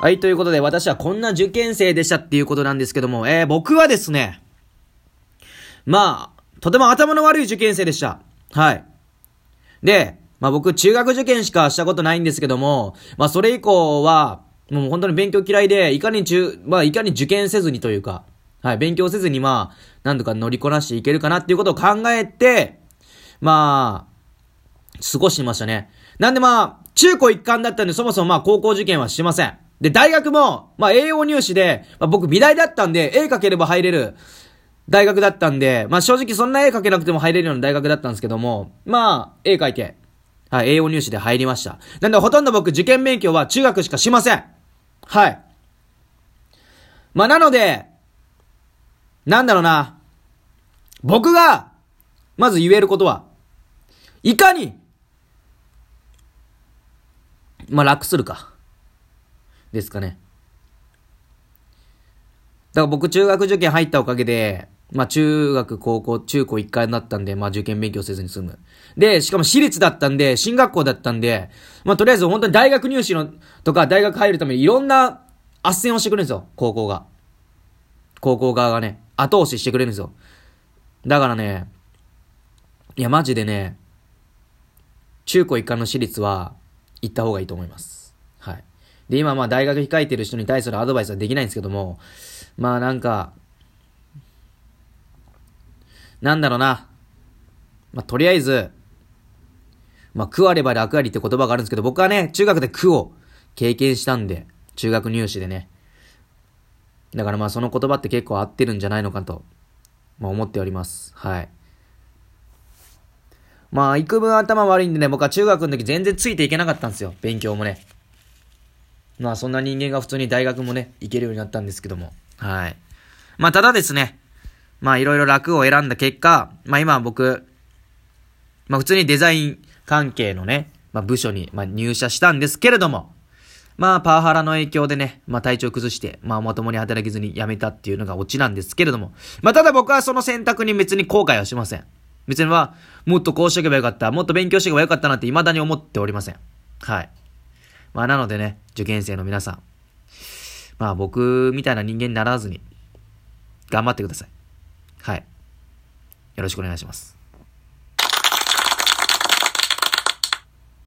はい、ということで私はこんな受験生でしたっていうことなんですけども、えー、僕はですね、まあ、とても頭の悪い受験生でした。はい。で、まあ僕中学受験しかしたことないんですけども、まあそれ以降は、もう本当に勉強嫌いで、いかに中、まあいかに受験せずにというか、はい、勉強せずにまあ、なんとか乗りこなしていけるかなっていうことを考えて、まあ、過ごしましたね。なんでまあ、中高一貫だったんで、そもそもまあ高校受験はしません。で、大学も、まあ、栄養入試で、まあ、僕美大だったんで、絵描ければ入れる大学だったんで、まあ、正直そんな絵描けなくても入れるような大学だったんですけども、まあ、絵描いて、はい、栄養入試で入りました。なんで、ほとんど僕受験勉強は中学しかしません。はい。まあ、なので、なんだろうな。僕が、まず言えることは、いかに、まあ、楽するか。ですかね。だから僕中学受験入ったおかげで、まあ中学、高校、中高一回になったんで、まあ受験勉強せずに済む。で、しかも私立だったんで、進学校だったんで、まあとりあえず本当に大学入試の、とか大学入るためにいろんな斡旋をしてくれるんですよ、高校が。高校側がね、後押ししてくれるんですよ。だからね、いやマジでね、中高一貫の私立は行った方がいいと思います。はいで、今まあ大学控えてる人に対するアドバイスはできないんですけども、まあなんか、なんだろうな。まあとりあえず、まあ苦あれば楽ありって言葉があるんですけど、僕はね、中学で苦を経験したんで、中学入試でね。だからまあその言葉って結構合ってるんじゃないのかと、まあ思っております。はい。まあ、幾分頭悪いんでね、僕は中学の時全然ついていけなかったんですよ。勉強もね。まあそんな人間が普通に大学もね、行けるようになったんですけども。はい。まあただですね、まあいろいろ楽を選んだ結果、まあ今僕、まあ普通にデザイン関係のね、まあ部署に、まあ、入社したんですけれども、まあパワハラの影響でね、まあ体調崩して、まあまともに働けずに辞めたっていうのがオチなんですけれども、まあただ僕はその選択に別に後悔はしません。別には、もっとこうしとけばよかった、もっと勉強しておけばよかったなんて未だに思っておりません。はい。まあなのでね、受験生の皆さん、まあ僕みたいな人間にならずに、頑張ってください。はい。よろしくお願いします。